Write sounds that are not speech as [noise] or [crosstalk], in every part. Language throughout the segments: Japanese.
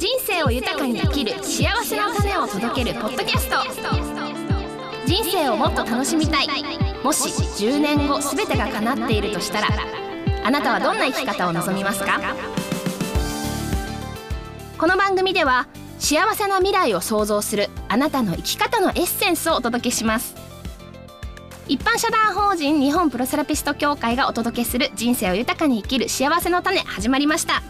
人生を豊かに生きる幸せの種を届けるポッドキャスト。人生をもっと楽しみたい。もし10年後全てが叶っているとしたらあなたはどんな生き方を望みますか？この番組では幸せな未来を創造するあなたの生き方のエッセンスをお届けします。一般社団法人日本プロセラピスト協会がお届けする人生を豊かに生きる幸せの種始まりました。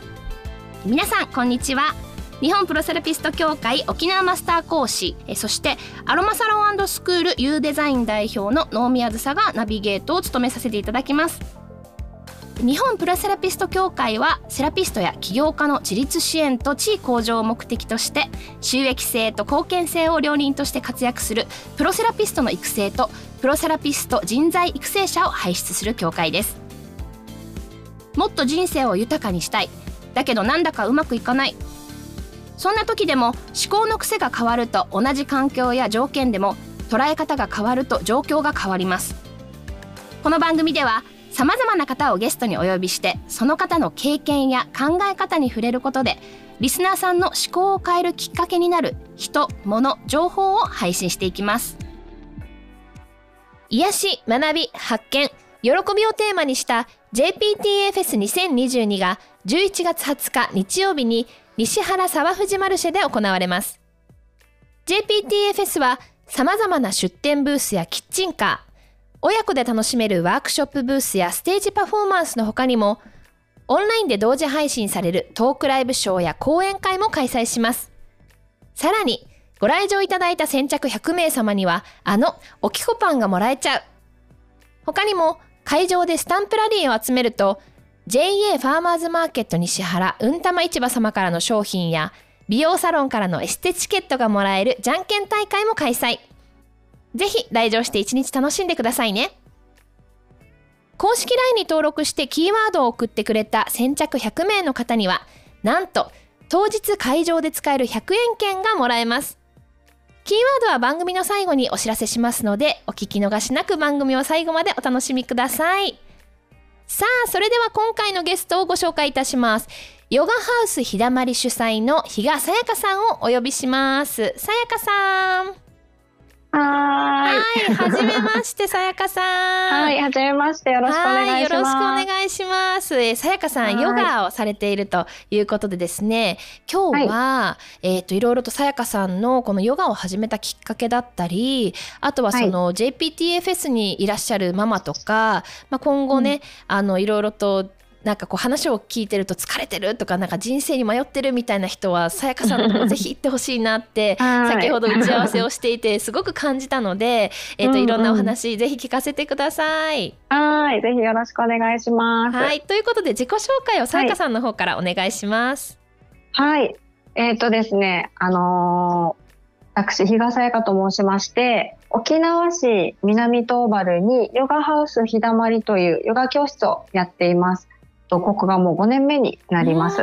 皆さんこんにちは。日本プロセラピスト協会沖縄マスター講師そしてアロマサロンスクール U デザイン代表の能宮梓がナビゲートを務めさせていただきます。日本プロセラピスト協会はセラピストや起業家の自立支援と地位向上を目的として収益性と貢献性を両輪として活躍するプロセラピストの育成とプロセラピスト人材育成者を輩出する協会です。もっと人生を豊かにしたい。だけどなんだかうまくいかない。そんな時でも思考の癖が変わると同じ環境や条件でも捉え方が変わると状況が変わります。この番組ではさまざまな方をゲストにお呼びしてその方の経験や考え方に触れることでリスナーさんの思考を変えるきっかけになる人物情報を配信していきます。癒し学び発見。喜びをテーマにした JPTA フェス2022が11月20日日曜日に西原沢藤マルシェで行われます JPTA フェスはさまざまな出店ブースやキッチンカー親子で楽しめるワークショップブースやステージパフォーマンスの他にも、オンラインで同時配信されるトークライブショーや講演会も開催します。さらに、ご来場いただいた先着100名様には、あのおきこパンがもらえちゃう。他にも、会場でスタンプラリーを集めると、JA ファーマーズマーケット西原うんたま市場様からの商品や、美容サロンからのエステチケットがもらえるじゃんけん大会も開催。ぜひ来場して一日楽しんでくださいね。公式 LINE に登録してキーワードを送ってくれた先着100名の方には、なんと当日会場で使える100円券がもらえます。キーワードは番組の最後にお知らせしますので、お聞き逃しなく番組を最後までお楽しみください。さあ、それでは今回のゲストをご紹介いたします。ヨガハウス日だまり主催の比嘉さやかさんをお呼びします。さやかさん。はい。はじめまして、さやかさん。はい、はじめまして。よろしくお願いします。よろしくお願いします。えさやかさん、ヨガをされているということでですね、今日は、はい、えっ、ー、と、いろいろとさやかさんのこのヨガを始めたきっかけだったり、あとはその、はい、JPTA フェスにいらっしゃるママとか、まあ、今後ね、うん、あの、いろいろとなんかこう話を聞いてると疲れてるとかなんか人生に迷ってるみたいな人はさやかさんのとこぜひ行ってほしいなって [laughs] 先ほど打ち合わせをしていてすごく感じたので、えー、といろんなお話ぜひ聞かせてください。はいぜひよろしくお願いします。はいということで自己紹介をさやかさんの方からお願いします。はい、はい、えっ、ー、とですねあのー私、日賀さやかと申しまして、沖縄市南東原にヨガハウス日だまりというヨガ教室をやっています。とここがもう5年目になります。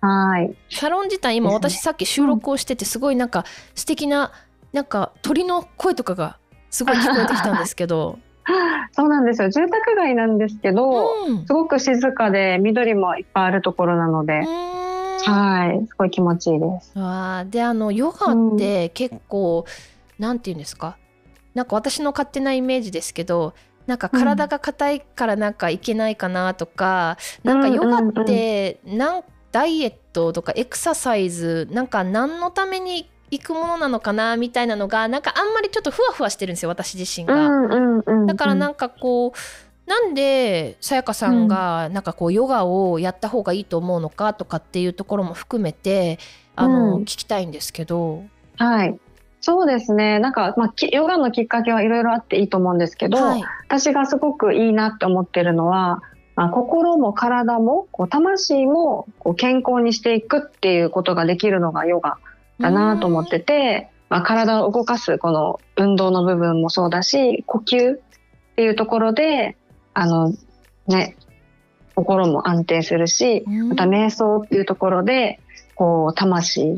はい。サロン自体今私さっき収録をしててすごいなんか素敵ななんか鳥の声とかがすごい聞こえてきたんですけど。[laughs] そうなんですよ住宅街なんですけど、うん、すごく静かで緑もいっぱいあるところなので。はいすごい気持ちいいです。あであのヨガって結構、うん、なんて言うんですか？なんか私の勝手なイメージですけどなんか体が硬いからなんかいけないかなとか、うん、なんかヨガってなんダイエットとかエクササイズなんか何のために行くものなのかなみたいなのがなんかあんまりちょっとふわふわしてるんですよ私自身が。だからなんかこうなんでさやかさんがなんかこうヨガをやった方がいいと思うのかとかっていうところも含めてあの、聞きたいんですけど。はいそうですね。なんか、まあ、ヨガのきっかけはいろいろあっていいと思うんですけど、はい、私がすごくいいなって思ってるのは、まあ、心も体もこう魂もこう健康にしていくっていうことができるのがヨガだなと思ってて、まあ、体を動かすこの運動の部分もそうだし呼吸っていうところであのね心も安定するしまた瞑想っていうところでこう魂っ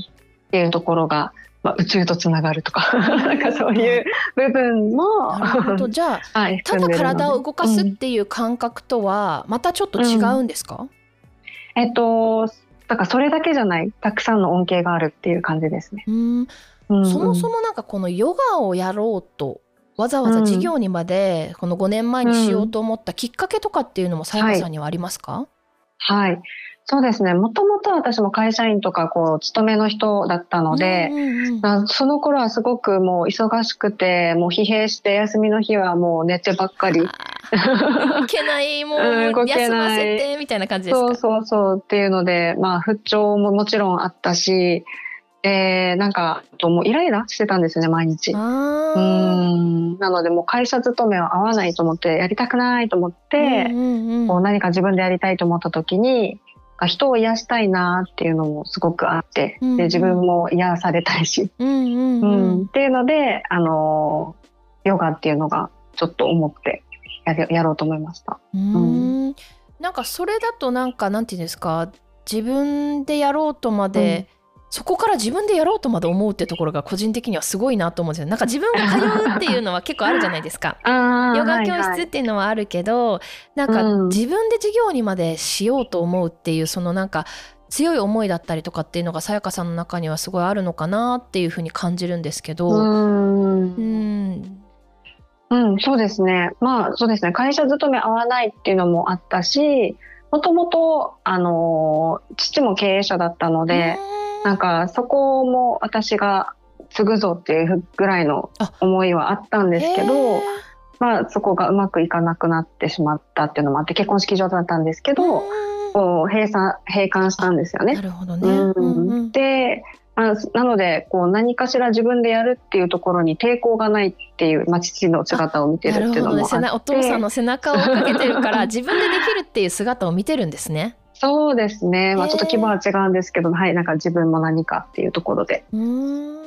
ていうところがまあ、宇宙とつながるとかなんかそういう部分もじゃあ、[laughs] はい、ただ体を動かすっていう感覚とはまたちょっと違うんですか、うん、えっとだからそれだけじゃない。たくさんの恩恵があるっていう感じですね。うん。うん、そもそもなんかこのヨガをやろうとわざわざ授業にまでこの5年前にしようと思ったきっかけとかっていうのもさやかさんにはありますか、はい、はいそうですね。もともと私も会社員とか、こう、勤めの人だったので、うんうんうん、その頃はすごくもう忙しくて、もう疲弊して休みの日はもう寝てばっかり。動けない、[laughs] もう、休ませて、みたいな感じですか？そうそうそうっていうので、まあ、不調ももちろんあったし、えー、なんか、ともうイライラしてたんですよね、毎日。うん。なので、もう会社勤めは合わないと思って、やりたくないと思って、うんうんうん、こう何か自分でやりたいと思った時に、人を癒したいなっていうのもすごくあって、うんうん、で自分も癒されたいし、うんうんうん、うん、っていうのであのヨガっていうのがちょっと思ってややろうと思いました。うん、なんかそれだとなんかなんていうんですか自分でやろうとまで、そこから自分でやろうとまで思うってところが個人的にはすごいなと思うんですよ。なんか自分が通うっていうのは結構あるじゃないですか。[laughs] ヨガ教室っていうのはあるけど、はいはい、なん。か自分で授業にまでしようと思うっていうそのなんか強い思いだったりとかっていうのがさやかさんの中にはすごいあるのかなっていうふうに感じるんですけど。うん。うん。そうですね。まあそうですね。会社勤め合わないっていうのもあったしもともとあの父も経営者だったので。なんかそこも私が継ぐぞっていうぐらいの思いはあったんですけど、まあそこがうまくいかなくなってしまったっていうのもあって結婚式場だったんですけど、こう閉鎖閉館したんですよね。なるほどね。うん。うん、であなのでこう何かしら自分でやるっていうところに抵抗がないっていう、まあ、父の姿を見てるっていうのもあって、ね、お父さんの背中をかけてるから自分でできるっていう姿を見てるんですね。そうですね、まあ、ちょっと規模は違うんですけど、はい、なんか自分も何かっていうところで、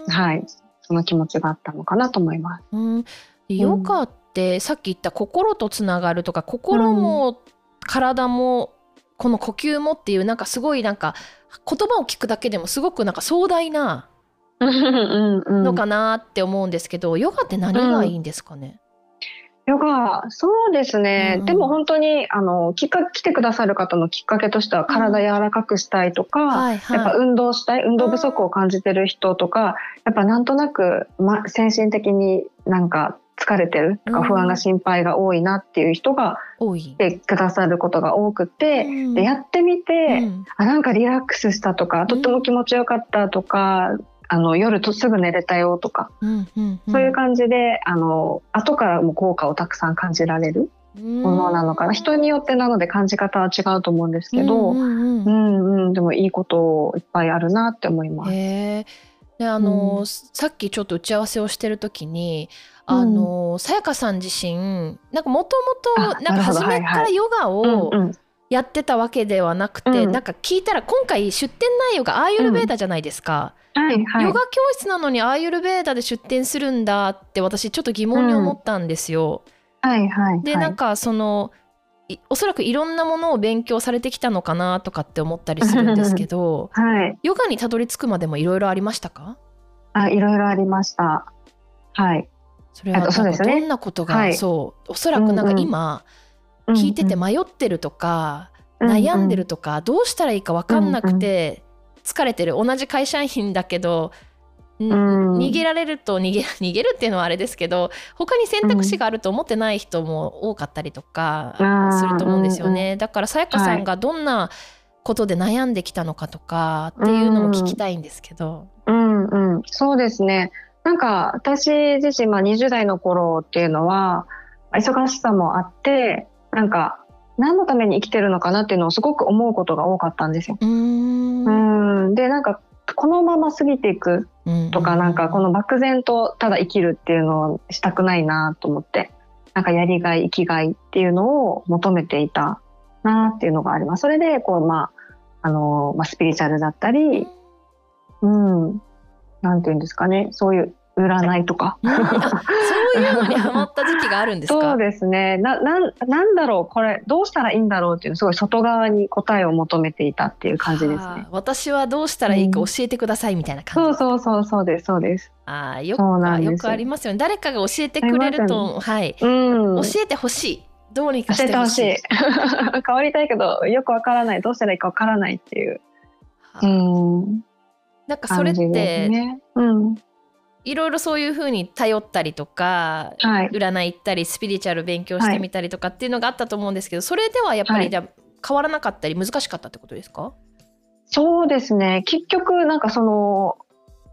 はい、その気持ちがあったのかなと思います。うん。ヨガってさっき言った心とつながるとか心も体もこの呼吸もっていうなんかすごいなんか言葉を聞くだけでもすごくなんか壮大なのかなって思うんですけどヨガって何がいいんですかね、ヨガ、そうですね。うん、でも本当に、あの、きっか来てくださる方のきっかけとしては、体柔らかくしたいとか、うんはいはい、やっぱ運動したい、運動不足を感じてる人とか、やっぱなんとなく、ま、精神的になんか疲れてるとか、不安が心配が多いなっていう人が来てくださることが多くて、うん、でやってみて、あ、なんかリラックスしたとか、とっても気持ちよかったとか、あの夜とすぐ寝れたよとか、うんうんうん、そういう感じであの後からも効果をたくさん感じられるものなのかな。人によってなので感じ方は違うと思うんですけど、うんうんうん。うん、でもいいこといっぱいあるなって思います。であの、うん、さっきちょっと打ち合わせをしてる時にあのさやかさん自身なんかもともとなんか初めからヨガをやってたわけではなくて、うん、なんか聞いたら今回出展内容がアーユルベーダじゃないですか。うん。はいはい、ヨガ教室なのにアーユルベーダで出店するんだって私ちょっと疑問に思ったんですよ。うん、はいはい、はい、でなんかそのおそらくいろんなものを勉強されてきたのかなとかって思ったりするんですけど、[laughs] はい、ヨガにたどり着くまでもいろいろありましたか？あいろいろありました。はい。それはどんなことが、はい、そう。おそらくなんか今、聞いてて迷ってるとか、うんうん、悩んでるとか、どうしたらいいか分かんなくて、疲れてる。同じ会社員だけど逃げられると逃げ [laughs] 逃げるっていうのはあれですけど他に選択肢があると思ってない人も多かったりとかすると思うんですよね、だからさやかさんがどんなことで悩んできたのかとかっていうのも聞きたいんですけど。うん、うん、そうですね。なんか私自身、まあ、20代の頃っていうのは忙しさもあってなんか何のために生きてるのかなっていうのをすごく思うことが多かったんですよ。うん。でなんかこのまま過ぎていくとか、なんかこの漠然とただ生きるっていうのをしたくないなと思ってなんかやりがい生きがいっていうのを求めていたなっていうのがあります。それでこうまああのまあ、スピリチュアルだったり、うん、なんていうんですかね。そういう占いとか。そういうのにハマった時期があるんですか？そうですね。なななんだろう？これどうしたらいいんだろうっていうすごい外側に答えを求めていたっていう感じですね。私はどうしたらいいか教えてくださいみたいな感じ、うん、そうそうそうそうです。そうです。あよ。くよくありますよね。誰かが教えてくれると、はい、うん、教えてほしい。どうにかしてほしい。[laughs] 変わりたいけどよくわからない。どうしたらいいかわからないっていう。うん、なんかそれって、ね、うんいろいろそういうふうに頼ったりとか、はい、占い行ったりスピリチュアル勉強してみたりとかっていうのがあったと思うんですけど、それではやっぱりじゃ変わらなかったり難しかったってことですか？そうですね。結局なんかその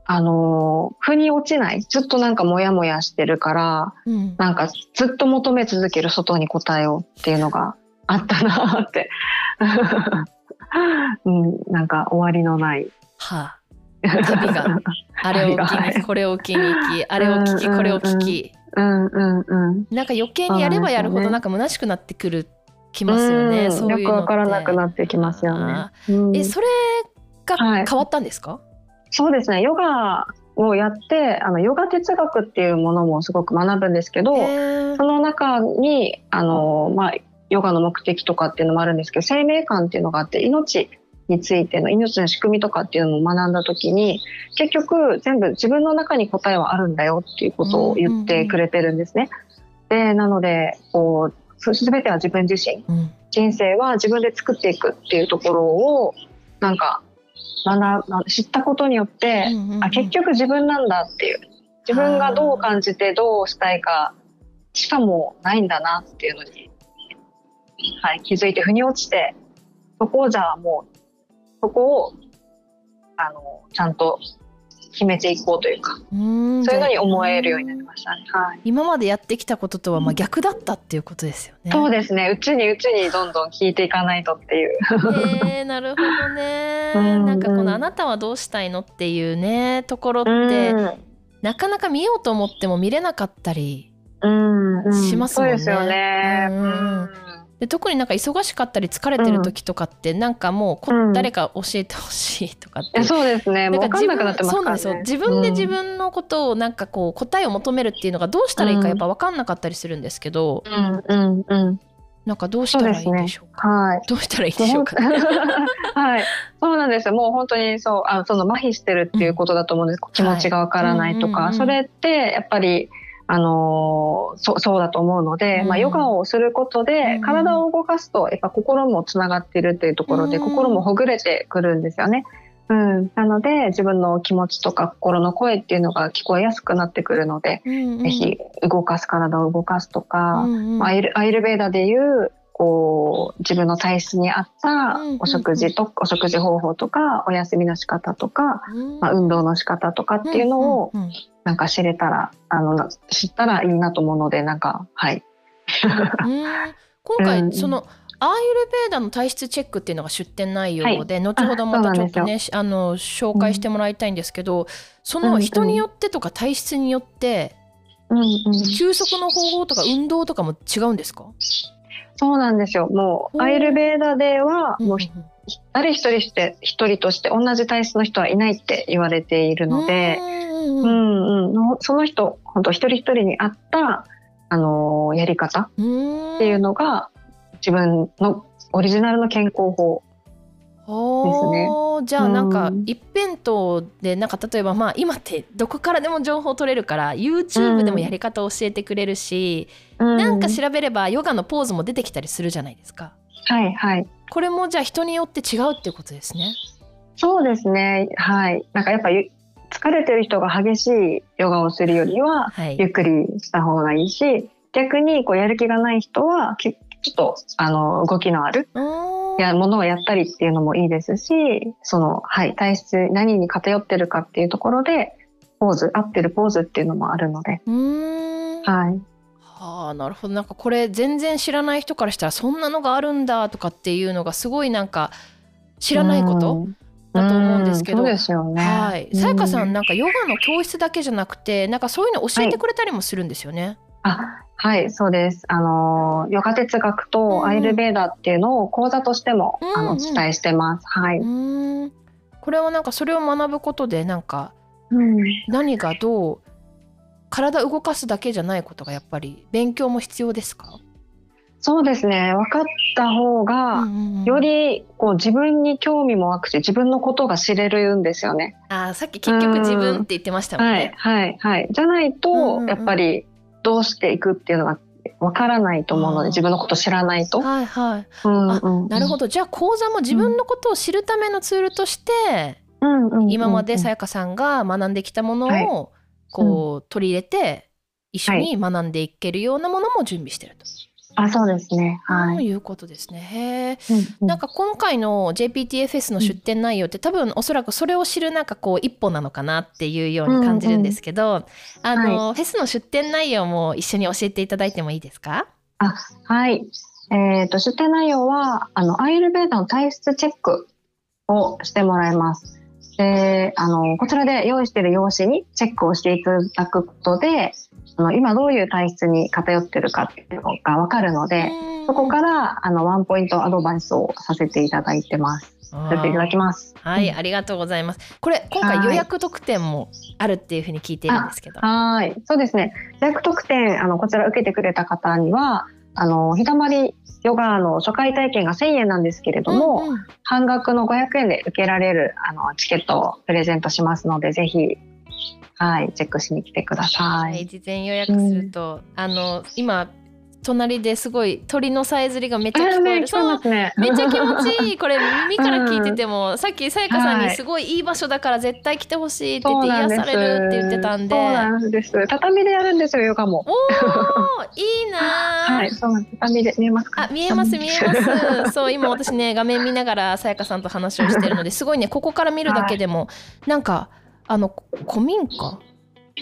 あの腑に落ちないずっとなんかモヤモヤしてるから、うん、なんかずっと求め続ける外に答えをっていうのがあったなって、[laughs] うん、なんか終わりのない。はあ旅が。[laughs] あれを聞きにこれを聞きに行きあれを聞きこれを聞き、うんうんうん、なんか余計にやればやるほどなんか虚しくなってくるきますよね、そういうよくわからなくなってきますよね。えそれが変わったんですか、はい、そうですね。ヨガをやってあのヨガ哲学っていうものもすごく学ぶんですけどその中にあの、まあ、ヨガの目的とかっていうのもあるんですけど生命観っていうのがあって命についての命の仕組みとかっていうのも学んだ時に結局全部自分の中に答えはあるんだよっていうことを言ってくれてるんですね。でなのでこう全ては自分自身、うん、人生は自分で作っていくっていうところをなんか学知ったことによって、うんうんうん、あ結局自分なんだっていう。自分がどう感じてどうしたいかしかもないんだなっていうのに、はい、気づいて腑に落ちてそこをじゃあもうそこをあのちゃんと決めていこうというかそういうのに思えるようになりましたね、はい、今までやってきたこととはまあ逆だったっていうことですよね、そうですね。うちにうちにどんどん聞いていかないとっていう。えー、なるほどね。[laughs] なんかこの「あなたはどうしたいの?」っていうねところってなかなか見ようと思っても見れなかったりしますもんね。うんうん、そうですよね、うんで特になんか忙しかったり疲れてる時とかって、うん、なんかもうこ、うん、誰か教えてほしいとかってそうですね。なんか自分そうなんですよ。自分で自分のことをなんかこう答えを求めるっていうのがどうしたらいいかやっぱ分かんなかったりするんですけど、うんうんうん、なんかどうしたらいいでしょうか？うね、はい。どうしたらいいでしょうか、[laughs] はい。そうなんですよ。もう本当にそう、あその麻痺してるっていうことだと思うんです。うん、気持ちがわからないとか、はいそれってやっぱりあのそそうだと思うので、うん、まあ、ヨガをすることで体を動かすとやっぱ心もつながっているっていうところで、心もほぐれてくるんですよね。うん、なので自分の気持ちとか心の声っていうのが聞こえやすくなってくるので、うんうん、ぜひ動かす体を動かすとか、うんうん、アイルアイルベーダでいうこう自分の体質に合ったお食事と、お食事方法とかお休みの仕方とか、まあ、運動の仕方とかっていうのをなんか知れたらあの知ったらいいなと思うのでなんかはい。今回、うん、そのアーユルベーダの体質チェックっていうのが出展内容で、はい、後ほどまたちょっとねあの紹介してもらいたいんですけど、うん、その人によってとか体質によって、うんうん、休息の方法とか運動とかも違うんですか？そうなんですよ。もうアイルベーダではもう、誰一人して一人として同じ体質の人はいないって言われているので、うんうん、その人本当一人一人に合ったあのやり方っていうのが自分のオリジナルの健康法ですね。じゃあなんか一辺倒でなんか例えばまあ今ってどこからでも情報取れるから YouTube でもやり方を教えてくれるし、うん、なんか調べればヨガのポーズも出てきたりするじゃないですか。はいはい。これもじゃあ人によって違うっていうことですね。そうですね。はい。なんかやっぱ疲れてる人が激しいヨガをするよりは、ゆっくりした方がいいし、逆にこうやる気がない人はちょっとあの動きのあるやものをやったりっていうのもいいですしその、はい、体質何に偏ってるかっていうところでポーズ合ってるポーズっていうのもあるので。はい。はあなるほど。なんかこれ全然知らない人からしたらそんなのがあるんだとかっていうのがすごいなんか知らないことだと思うんですけど、そうですよね。はい、さやかさんなんかヨガの教室だけじゃなくて、なんかそういうの教えてくれたりもするんですよね。はい、あ、はい、そうです。あのヨガ哲学とアイルベーダっていうのを講座としても、うん、あのお伝えしてます。はい。これはなんかそれを学ぶことでなんか、うん、何がどう体動かすだけじゃないことがやっぱり勉強も必要ですか？そうですね分かった方が、よりこう自分に興味も湧くし自分のことが知れるんですよね。あさっき結局自分って言ってましたもんね。はいはいはい。じゃないと、やっぱりどうしていくっていうのがわからないと思うので自分のこと知らないと。はいはい。うんあうんなるほど。じゃあ講座も自分のことを知るためのツールとして、うん今までさやかさんが学んできたものを、はいこう取り入れて一緒に学んでいけるようなものも準備してると。あそうですね。はい。ということですね。へえ。うんうんなんか今回の JPTFS の出展内容って多分おそらくそれを知るなんかこう一歩なのかなっていうように感じるんですけど、あの、フェスの出展内容も一緒に教えていただいてもいいですか？はい。えっ、と、出展内容は、あの、アイルベーダの体質チェックをしてもらいます。で、あの、こちらで用意している用紙にチェックをしていただくことで、あの今どういう体質に偏ってるかっていうのがわかるので、そこから、あの、ワンポイントアドバイスをさせていただいてます。させていただきます。はい、うんありがとうございます。これ今回はい予約特典もあるっていうふうに聞いているんですけど。はい。そうですね。予約特典、あの、こちら受けてくれた方には、あの、日だまりヨガの初回体験が1000円なんですけれども、うんうん半額の500円で受けられるあのチケットをプレゼントしますので、ぜひ、はい、チェックしに来てくださはいい。事前予約すると、あの今隣ですごい鳥のさえずりがめっちゃ聞こえる。えね。めっちゃ気持ちいいこれ耳から聞いてても、さっきさやかさんにはいすごいいい場所だから絶対来てほしいって言って癒されるって言ってたんでそうなんです。畳でやるんですよ、ヨガも。おーいいなー、はい、そうなんです。畳で見えますか？あ見えます見えますそう今私ね画面見ながらさやかさんと話をしてるのですごいねここから見るだけでも、なんかあの古民家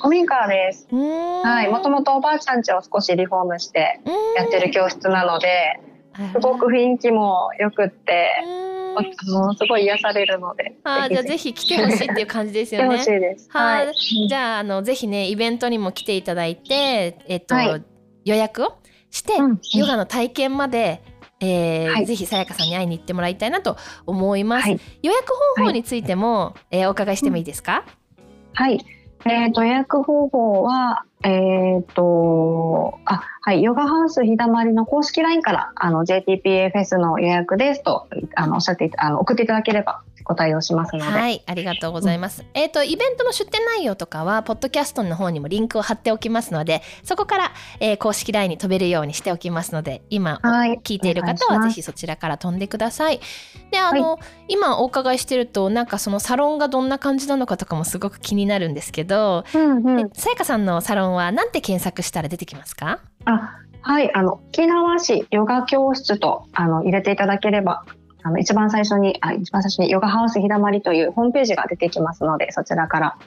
古民家です。はい、もともとおばあちゃん家を少しリフォームしてやってる教室なので、すごく雰囲気も良くって、うんあのすごい癒されるので。あーじゃあぜひ来てほしいっていう感じですよ来てほしいね。です。はいはい。じゃああのぜひねイベントにも来ていただいて、えっとはい予約をして、うんヨガの体験まで、えーはいぜひさやかさんに会いに行ってもらいたいなと思います。はい予約方法についても、えーお伺いしてもいいですか？はい。えっ、と、予約方法は、えっ、と、あ、はい、ヨガハウス日だまりの公式 LINE から、あの、JTPA フェスの予約ですと、あの、おっしゃって、あの、送っていただければご対応しますので。はい、ありがとうございます。えっ、とイベントの出展内容とかはポッドキャストの方にもリンクを貼っておきますので、そこから、えー公式 LINE に飛べるようにしておきますので、今はい。聞いている方はぜひそちらから飛んでください。であの、今お伺いしてるとなんかそのサロンがどんな感じなのかとかもすごく気になるんですけど、うんうん。えさやかさんのサロンはなんて検索したら出てきますか？あ、はい、あの、沖縄市ヨガ教室と、あの、入れていただければ、あの、一番最初に、あ、一番最初にヨガハウス日だまりというホームページが出てきますので、そちらから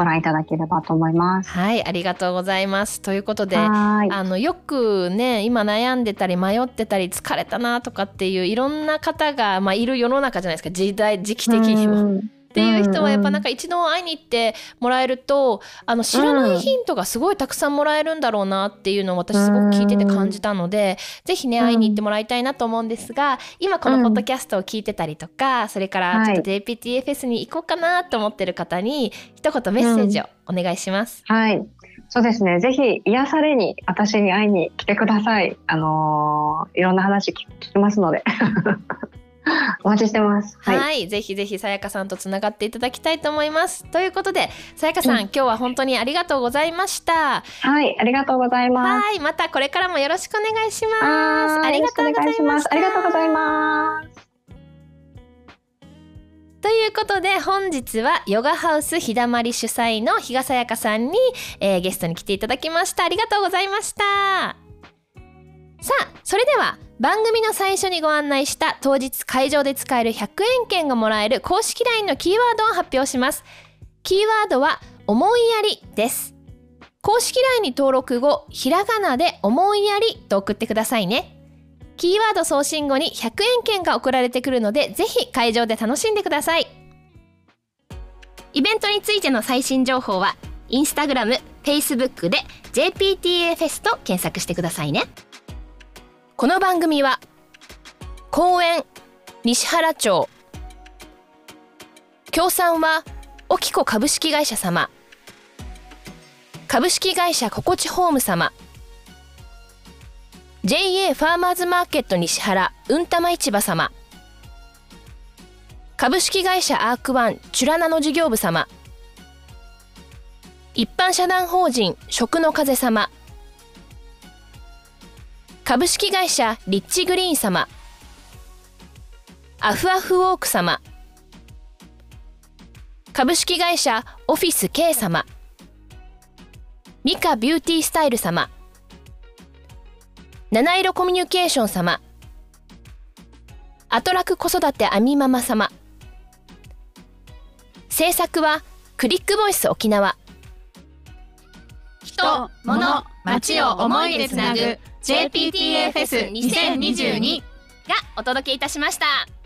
ご覧いただければと思います。はいありがとうございます。ということではい。あのよくね今悩んでたり迷ってたり疲れたなとかっていういろんな方が、まあ、いる世の中じゃないですか時代時期的にも。うんっていう人はやっぱなんか、か一度会いに行ってもらえるとあの知らないヒントがすごいたくさんもらえるんだろうなっていうのを私すごく聞いてて感じたのでぜひねうん会いに行ってもらいたいなと思うんですが今このポッドキャストを聞いてたりとかそれからちょっと JPTFS に行こうかなと思ってる方に一言メッセージをお願いします。はい。そうですね。ぜひ癒されに私に会いに来てください。あのーいろんな話聞聞きますので。[laughs] お待ちしてます。はい、はい。ぜひぜひさやかさんとつながっていただきたいと思います。ということでさやかさん、うん今日は本当にありがとうございました。はい。ありがとうございます。はい、またこれからもよろしくお願いします。はありがとうございます。ありがとうございます。ということで本日はヨガハウス日だまり主催の比嘉さやかさんに、えーゲストに来ていただきました。ありがとうございました。さあ、それでは番組の最初にご案内した当日会場で使える100円券がもらえる公式 LINE のキーワードを発表します。キーワードは思いやりです。公式 LINE に登録後、ひらがなで思いやりと送ってくださいね。キーワード送信後に100円券が送られてくるので、ぜひ会場で楽しんでください。イベントについての最新情報は、インスタグラム、フェイスブックで JPTA フェスと検索してくださいね。この番組は、公園、西原町、協賛は、オキコ株式会社様、株式会社ココチホーム様、JA ファーマーズマーケット西原うんたま市場様。株式会社アークワンチュラナの事業部様。一般社団法人食の風様。株式会社リッチグリーン様。アフアフウォーク様。株式会社オフィス K 様。ミカビューティースタイル様。七色コミュニケーション様。アトラク子育てアミママ様。制作はクリックボイス沖縄。人、物、街を思いでつなぐ。JPTA フェス2022がお届けいたしました。